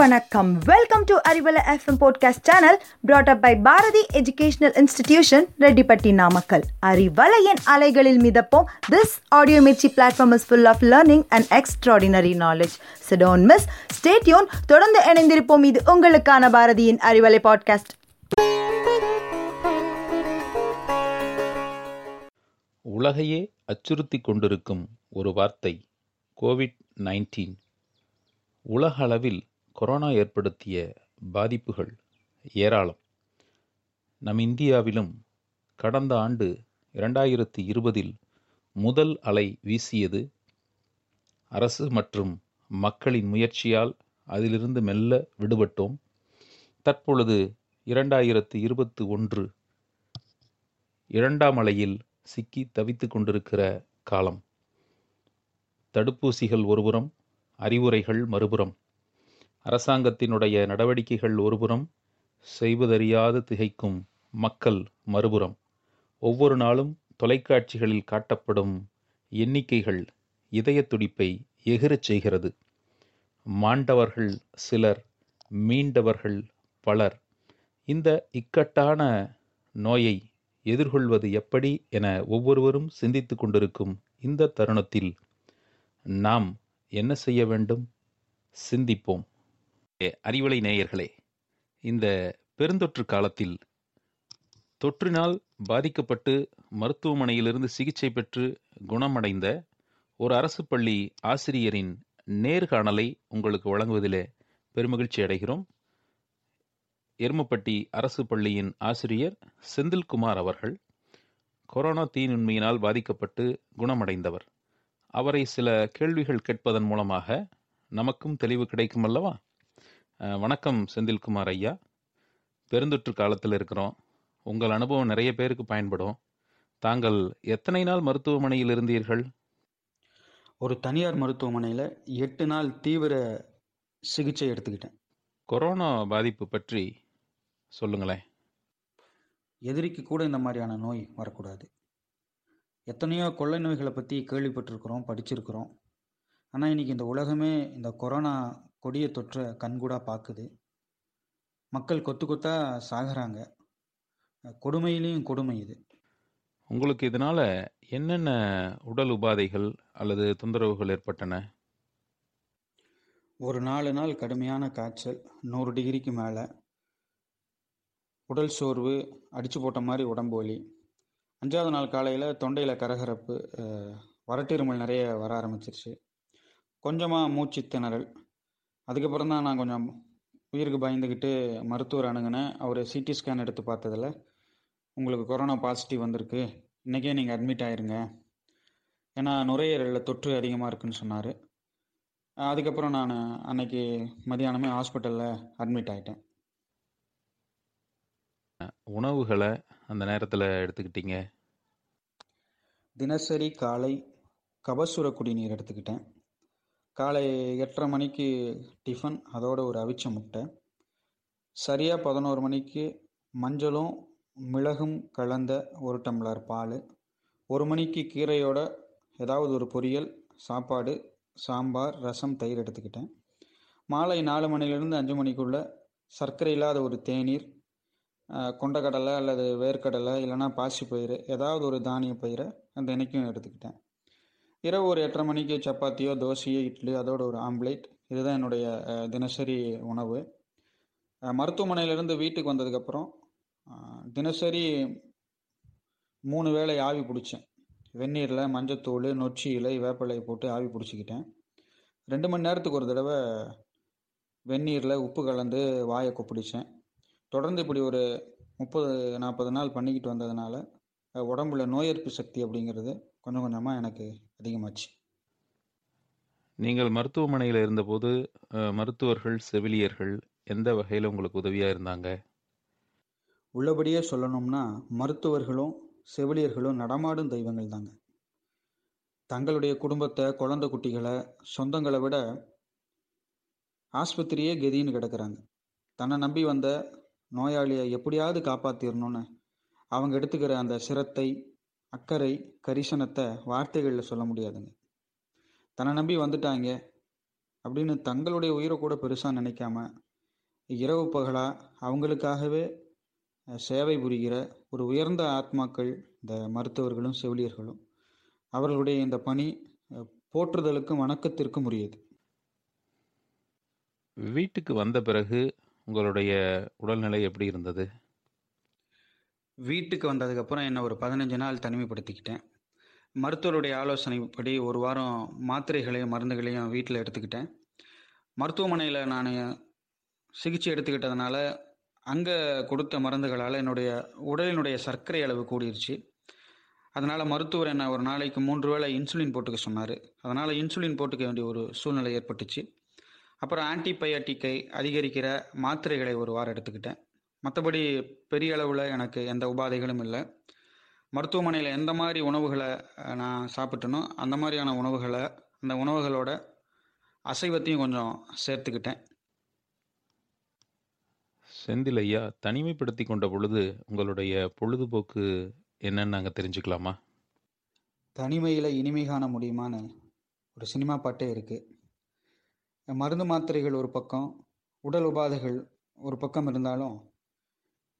வணக்கம். Welcome to Arivalai FM podcast channel brought up by Bharathi educational institution Rettipatti Namakkal அறிவலையின் அலைகளில் மிதப்போம். This audio Mirchi platform is full of learning and extraordinary knowledge so don't miss stay tuned தொடர்ந்து இணைந்திருப்போம். இது உங்களுக்கான பாரதியின் Arivalai podcast உலகையே அச்சுறுத்தி கொண்டிருக்கும் ஒரு வார்த்தை கோவிட் நைன்டீன் உலக அளவில் கொரோனா ஏற்படுத்திய பாதிப்புகள் ஏராளம். நம் இந்தியாவிலும் கடந்த ஆண்டு இரண்டாயிரத்தி இருபதில் முதல் அலை வீசியது. அரசு மற்றும் மக்களின் முயற்சியால் அதிலிருந்து மெல்ல விடுபட்டோம். தற்பொழுது இரண்டாயிரத்து இருபத்து ஒன்று இரண்டாம் அலையில் சிக்கி தவித்து கொண்டிருக்கிற காலம். தடுப்பூசிகள் ஒருபுறம் அறிவுரைகள் மறுபுறம். அரசாங்கத்தினுடைய நடவடிக்கைகள் ஒருபுறம் செய்வதறியாது திகைக்கும் மக்கள் மறுபுறம். ஒவ்வொரு நாளும் தொலைக்காட்சிகளில் காட்டப்படும் எண்ணிக்கைகள் இதய துடிப்பை எகிரச் செய்கிறது. மாண்டவர்கள் சிலர் மீண்டவர்கள் பலர். இந்த இக்கட்டான நோயை எதிர்கொள்வது எப்படி என ஒவ்வொருவரும் சிந்தித்து கொண்டிருக்கும் இந்த தருணத்தில் நாம் என்ன செய்ய வேண்டும்? சிந்திப்போம். அறிவலை நேயர்களே இந்த பெருந்தொற்று காலத்தில் தொற்றினால் பாதிக்கப்பட்டு மருத்துவமனையிலிருந்து சிகிச்சை பெற்று குணமடைந்த ஒரு அரசு பள்ளி ஆசிரியரின் நேர்காணலை உங்களுக்கு வழங்குவதிலே பெருமகிழ்ச்சி அடைகிறோம். எருமப்பட்டி அரசு பள்ளியின் ஆசிரியர் செந்தில்குமார் அவர்கள் கொரோனா தீநுண்மையினால் பாதிக்கப்பட்டு குணமடைந்தவர். அவரை சில கேள்விகள் கேட்பதன் மூலமாக நமக்கும் தெளிவு கிடைக்கும் அல்லவா வணக்கம் செந்தில்குமார் ஐயா. பெருந்தொற்று காலத்தில் இருக்கிறோம். உங்கள் அனுபவம் நிறைய பேருக்கு பயன்படும். தாங்கள் எத்தனை நாள் மருத்துவமனையில் இருந்தீர்கள்? ஒரு தனியார் மருத்துவமனையில் எட்டு நாள் தீவிர சிகிச்சை எடுத்துக்கிட்டேன். கொரோனா பாதிப்பு பற்றி சொல்லுங்களேன். எதிரிக்கு கூட இந்த மாதிரியான நோய் வரக்கூடாது. எத்தனையோ கொள்ளை நோய்களை பற்றி கேள்விப்பட்டிருக்கிறோம் படிச்சிருக்கிறோம். ஆனால் இன்னைக்கு இந்த உலகமே இந்த கொரோனா கொடிய தொற்றை கண்கூடாக பார்க்குது மக்கள் கொத்து கொத்தா சாகுறாங்க. கொடுமையிலையும் கொடுமை இது. உங்களுக்கு இதனால என்னென்ன உடல் உபாதைகள் அல்லது தொந்தரவுகள் ஏற்பட்டன? ஒரு நாலு நாள் கடுமையான காய்ச்சல் நூறு டிகிரிக்கு மேலே. உடல் சோர்வு அடிச்சு போட்ட மாதிரி உடம்பு வலி. அஞ்சாவது நாள் காலையில் தொண்டையில் கரகரப்பு அஹ், வறட்டிருமல் நிறைய வர ஆரம்பிச்சிருச்சு. கொஞ்சமாக மூச்சு திணறல் அதுக்கப்புறம் தான் நான் கொஞ்சம் உயிருக்கு பயந்துக்கிட்டு மருத்துவர் அணுகுனேன். அவர் சிடி ஸ்கேன் எடுத்து பார்த்ததில் உங்களுக்கு கொரோனா பாசிட்டிவ் வந்திருக்கு. இன்றைக்கே நீங்கள் அட்மிட் ஆயிருங்க. ஏன்னா நுரையீரலில் தொற்று அதிகமாக இருக்குன்னு சொன்னார். அதுக்கப்புறம் நான் அன்னைக்கு மதியானமே ஹாஸ்பிட்டலில் அட்மிட் ஆகிட்டேன் உணவுகளை அந்த நேரத்தில் எடுத்துக்கிட்டீங்க? தினசரி காலை கபசுர குடிநீர் எடுத்துக்கிட்டேன். காலை எட்டரை மணிக்கு டிஃபன் அதோட ஒரு அவிச்ச முட்டை. சரியாக பதினோரு மணிக்கு மஞ்சளும் மிளகும் கலந்த ஒரு டம்ளர் பால். ஒரு மணிக்கு கீரையோட ஏதாவது ஒரு பொரியல் சாப்பாடு சாம்பார் ரசம் தயிர் எடுத்துக்கிட்டேன். மாலை நாலு மணிலேருந்து அஞ்சு மணிக்குள்ளே சர்க்கரை இல்லாத ஒரு தேநீர் கொண்டக்கடலை அல்லது வேர்க்கடலை இல்லைன்னா பாசிப்பயிறு ஏதாவது ஒரு தானிய பயிரை அந்த இன்றைக்கும் எடுத்துக்கிட்டேன். இரவு ஒரு எட்டரை மணிக்கு சப்பாத்தியோ தோசையோ இட்லி அதோட ஒரு ஆம்லேட். இதுதான் என்னுடைய தினசரி உணவு. மருத்துவமனையிலேருந்து வீட்டுக்கு வந்ததுக்கப்புறம் தினசரி மூணு வேளை ஆவி பிடிச்சேன். வெந்நீரில் மஞ்சத்தூள் நொச்சி இலை வேப்பிலையை போட்டு ஆவி பிடிச்சிக்கிட்டேன். ரெண்டு மணி நேரத்துக்கு ஒரு தடவை வெந்நீரில் உப்பு கலந்து வாயை கொப்பிடிச்சேன். தொடர்ந்து இப்படி ஒரு முப்பது நாற்பது நாள் பண்ணிக்கிட்டு வந்ததுனால உடம்புல நோய் எதிர்ப்பு சக்தி அப்படிங்கிறது கொஞ்சம் கொஞ்சமாக எனக்கு அதிகமாச்சு. நீங்கள் மருத்துவமனையில் இருந்தபோது மருத்துவர்கள் செவிலியர்கள் எந்த வகையில் உங்களுக்கு உதவியாக இருந்தாங்க? உள்ளபடியே சொல்லணும்னா மருத்துவர்களும் செவிலியர்களும் நடமாடும் தெய்வங்கள் தாங்க. தங்களுடைய குடும்பத்தை குழந்தை குட்டிகளை சொந்தங்களை விட ஆஸ்பத்திரியே கதின்னு கிடக்குறாங்க. தன்னை நம்பி வந்த நோயாளியை எப்படியாவது காப்பாற்றிடணும்னு அவங்க எடுத்துக்கிற அந்த சிரத்தை அக்கறை கரிசனத்தை வார்த்தைகளில் சொல்ல முடியாதுங்க. தன்னை நம்பி வந்துட்டாங்க அப்படின்னு தங்களுடைய உயிரை கூட பெருசாக நினைக்காம இரவு பகலாக அவங்களுக்காகவே சேவை புரிகிற ஒரு உயர்ந்த ஆத்மாக்கள் இந்த மருத்துவர்களும் செவிலியர்களும் அவர்களுடைய இந்த பணி போற்றுதலுக்கும் வணக்கத்திற்கும் உரியது. வீட்டுக்கு வந்த பிறகு உங்களுடைய உடல்நிலை எப்படி இருந்தது? வீட்டுக்கு வந்ததுக்கப்புறம் என்னை ஒரு பதினஞ்சு நாள் தனிமைப்படுத்திக்கிட்டேன். மருத்துவருடைய ஆலோசனைப்படி ஒரு வாரம் மாத்திரைகளையும் மருந்துகளையும் வீட்டில் எடுத்துக்கிட்டேன். மருத்துவமனையில் நான் சிகிச்சை எடுத்துக்கிட்டதுனால அங்கே கொடுத்த மருந்துகளால் என்னுடைய உடலினுடைய சர்க்கரை அளவு கூடிருச்சு. அதனால் மருத்துவர் என்னை ஒரு நாளைக்கு மூன்று வேளை இன்சுலின் போட்டுக்க சொன்னார். அதனால் இன்சுலின் போட்டுக்க வேண்டிய ஒரு சூழ்நிலை ஏற்பட்டுச்சு. அப்புறம் ஆன்டிபயோட்டிக்கை அதிகரிக்கிற மாத்திரைகளை ஒரு வாரம் எடுத்துக்கிட்டேன். மற்றபடி பெரிய அளவில் எனக்கு எந்த உபாதைகளும் இல்லை. மருத்துவமனையில் எந்த மாதிரி உணவுகளை நான் சாப்பிட்டனோ அந்த மாதிரியான உணவுகளை அந்த உணவுகளோட அசைவத்தையும் கொஞ்சம் சேர்த்துக்கிட்டேன். செந்தில் ஐயா தனிமைப்படுத்தி கொண்ட பொழுது உங்களுடைய பொழுதுபோக்கு என்னன்னு நாங்கள் தெரிஞ்சுக்கலாமா? தனிமையில் இனிமை காண முடியுமான்னு ஒரு சினிமா பாட்டே இருக்குது மருந்து மாத்திரைகள் ஒரு பக்கம் உடல் உபாதைகள் ஒரு பக்கம் இருந்தாலும்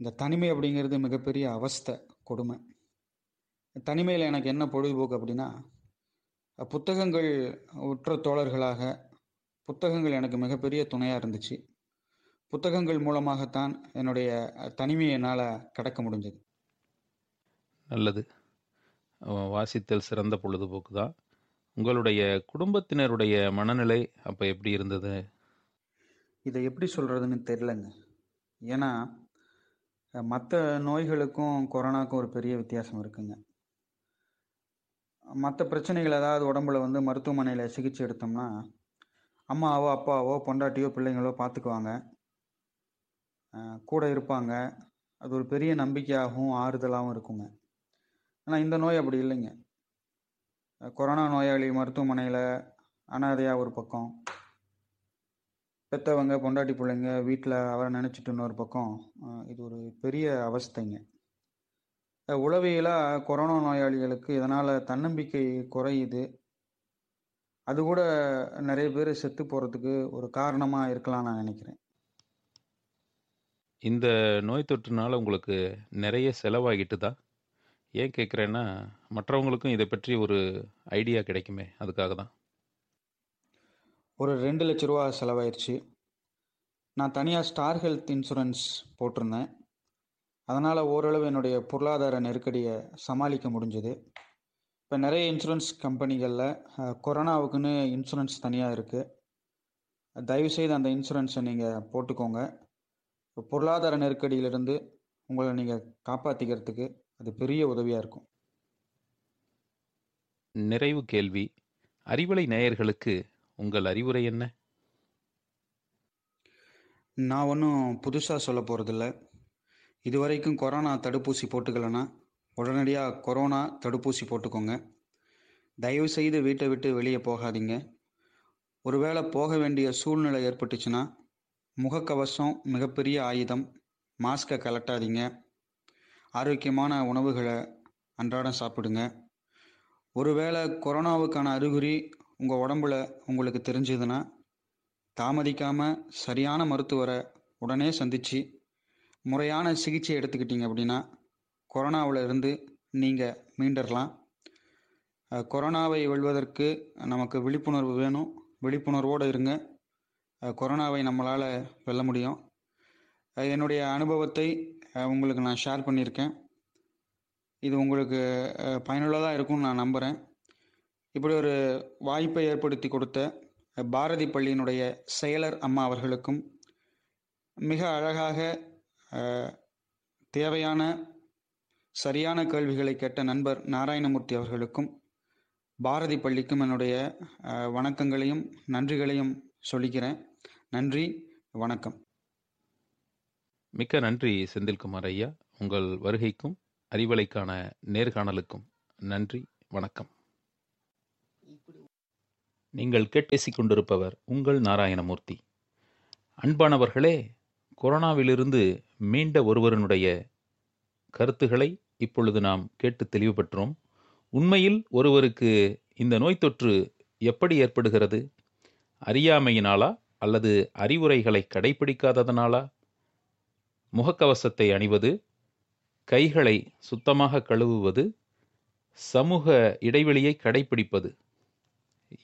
இந்த தனிமை அப்படிங்கிறது மிகப்பெரிய அவஸ்தை கொடுமை. தனிமையில் எனக்கு என்ன பொழுதுபோக்கு அப்படின்னா புத்தகங்கள் உற்ற தோழர்களாக புத்தகங்கள் எனக்கு மிகப்பெரிய துணையாக இருந்துச்சு. புத்தகங்கள் மூலமாகத்தான் என்னுடைய தனிமையை என்னால் கடக்க முடிஞ்சது. நல்லது. வாசித்தல் சிறந்த பொழுதுபோக்கு தான். உங்களுடைய குடும்பத்தினருடைய மனநிலை அப்போ எப்படி இருந்தது? இதை எப்படி சொல்கிறதுன்னு தெரிலங்க ஏன்னா மற்ற நோய்களுக்கும் கொரோனாக்கும் ஒரு பெரிய வித்தியாசம் இருக்குங்க. மற்ற பிரச்சனைகள் ஏதாவது உடம்புல வந்து மருத்துவமனையில் சிகிச்சை எடுத்தோம்னா அம்மாவோ அப்பாவோ பொண்டாட்டியோ பிள்ளைங்களோ பார்த்துக்குவாங்க கூட இருப்பாங்க. அது ஒரு பெரிய நம்பிக்கையாகவும் ஆறுதலாகவும் இருக்குங்க. ஆனால் இந்த நோய் அப்படி இல்லைங்க. கொரோனா நோயாளி மருத்துவமனையில் அனாதையாக ஒரு பக்கம் பெற்றவங்க பொண்டாட்டி பிள்ளைங்க வீட்டில் அவரை நினச்சிட்டு இன்னொரு பக்கம் இது ஒரு பெரிய அவஸ்தைங்க. உளவியலாக கொரோனா நோயாளிகளுக்கு இதனால் தன்னம்பிக்கை குறையுது. அது கூட நிறைய பேர் செத்து போகிறதுக்கு ஒரு காரணமாக இருக்கலாம் நான் நினைக்கிறேன். இந்த நோய் தொற்றுனால உங்களுக்கு நிறைய செலவாகிட்டு தான் ஏன் கேட்குறேன்னா மற்றவங்களுக்கும் இதை பற்றி ஒரு ஐடியா கிடைக்குமே அதுக்காக தான் ஒரு ரெண்டு லட்ச ரூபா செலவாயிருச்சு. நான் தனியாக ஸ்டார் ஹெல்த் இன்சூரன்ஸ் போட்டிருந்தேன். அதனால் ஓரளவு என்னுடைய பொருளாதார நெருக்கடியை சமாளிக்க முடிஞ்சது. இப்போ நிறைய இன்சூரன்ஸ் கம்பெனிகளில் கொரோனாவுக்குன்னு இன்சூரன்ஸ் தனியாக இருக்குது தயவுசெய்து அந்த இன்சூரன்ஸை நீங்கள் போட்டுக்கோங்க. இப்போ பொருளாதார நெருக்கடியிலிருந்து உங்களை நீங்கள் காப்பாற்றிக்கிறதுக்கு அது பெரிய உதவியாக இருக்கும். நிறைவு கேள்வி. அறிவலை நேயர்களுக்கு உங்கள் அறிவுரை என்ன? நான் ஒன்றும் புதுசாக சொல்ல போகிறதில்ல இதுவரைக்கும் கொரோனா தடுப்பூசி போட்டுக்கலன்னா உடனடியாக கொரோனா தடுப்பூசி போட்டுக்கோங்க. தயவு செய்து வீட்டை விட்டு வெளியே போகாதீங்க. ஒருவேளை போக வேண்டிய சூழ்நிலை ஏற்பட்டுச்சுன்னா முகக்கவசம் மிகப்பெரிய ஆயுதம். மாஸ்கை கலட்டாதீங்க. ஆரோக்கியமான உணவுகளை அன்றாடம் சாப்பிடுங்க. ஒருவேளை கொரோனாவுக்கான அறிகுறி உங்கள் உடம்புல உங்களுக்கு தெரிஞ்சதுன்னா தாமதிக்காமல் சரியான மருத்துவரை உடனே சந்தித்து முறையான சிகிச்சை எடுத்துக்கிட்டீங்க அப்படின்னா கொரோனாவில் இருந்து நீங்கள் மீண்டறலாம் கொரோனாவை வெல்வதற்கு நமக்கு விழிப்புணர்வு வேணும். விழிப்புணர்வோடு இருங்க. கொரோனாவை நம்மளால் வெல்ல முடியும். என்னுடைய அனுபவத்தை உங்களுக்கு நான் ஷேர் பண்ணியிருக்கேன். இது உங்களுக்கு பயனுள்ளதாக இருக்கும்னு நான் நம்புகிறேன் இப்படி ஒரு வாய்ப்பை ஏற்படுத்தி கொடுத்த பாரதி பள்ளியினுடைய செயலர் அம்மா அவர்களுக்கும் மிக அழகாக தேவையான சரியான கேள்விகளை கேட்ட நண்பர் நாராயணமூர்த்தி அவர்களுக்கும் பாரதி பள்ளிக்கும் என்னுடைய வணக்கங்களையும் நன்றிகளையும் சொல்லிக்கிறேன். நன்றி வணக்கம். மிக்க நன்றி செந்தில்குமார் ஐயா. உங்கள் வருகைக்கும் அறிவலைக்கான நேர்காணலுக்கும் நன்றி வணக்கம். நீங்கள் கேட்பேசிக் கொண்டிருப்பவர் உங்கள் நாராயணமூர்த்தி. அன்பானவர்களே கொரோனாவிலிருந்து மீண்ட ஒருவரனுடைய கருத்துக்களை இப்பொழுது நாம் கேட்டு தெளிவு பெற்றோம் உண்மையில் ஒருவருக்கு இந்த நோய் தொற்று எப்படி ஏற்படுகிறது? அறியாமையினாலா அல்லது அறிவுரைகளை கடைபிடிக்காததனாலா முகக்கவசத்தை அணிவது கைகளை சுத்தமாக கழுவுவது சமூக இடைவெளியை கடைபிடிப்பது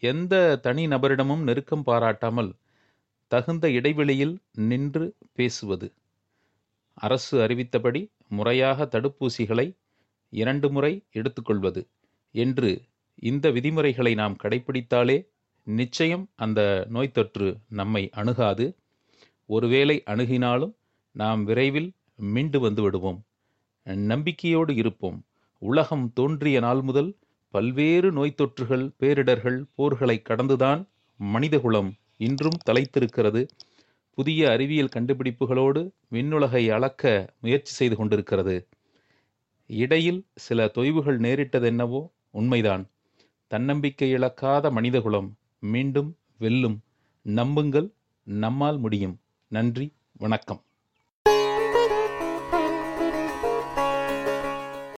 எந்த தனி நபரிடமும் நெருக்கம் பாராட்டாமல் தகுந்த இடைவெளியில் நின்று பேசுவது. அரசு அறிவித்தபடி முறையாக தடுப்பூசிகளை இரண்டு முறை எடுத்துக்கொள்வது என்று இந்த விதிமுறைகளை நாம் கடைபிடித்தாலே நிச்சயம் அந்த நோய் தொற்று நம்மை அணுகாது. ஒருவேளை அணுகினாலும் நாம் விரைவில் மீண்டு வந்து விடுவோம். நம்பிக்கையோடு இருப்போம். உலகம் தோன்றிய நாள் முதல் பல்வேறு நோய் தொற்றுகள் பேரிடர்கள் போர்களை கடந்துதான் மனிதகுலம் இன்றும் தலைத்திருக்கிறது. புதிய அறிவியல் கண்டுபிடிப்புகளோடு விண்ணுலகை அளக்க முயற்சி செய்து கொண்டிருக்கிறது. இடையில் சில தொய்வுகள் நேரிட்டதென்னவோ உண்மைதான். தன்னம்பிக்கை இழக்காத மனிதகுலம் மீண்டும் வெல்லும். நம்புங்கள் நம்மால் முடியும். நன்றி வணக்கம்.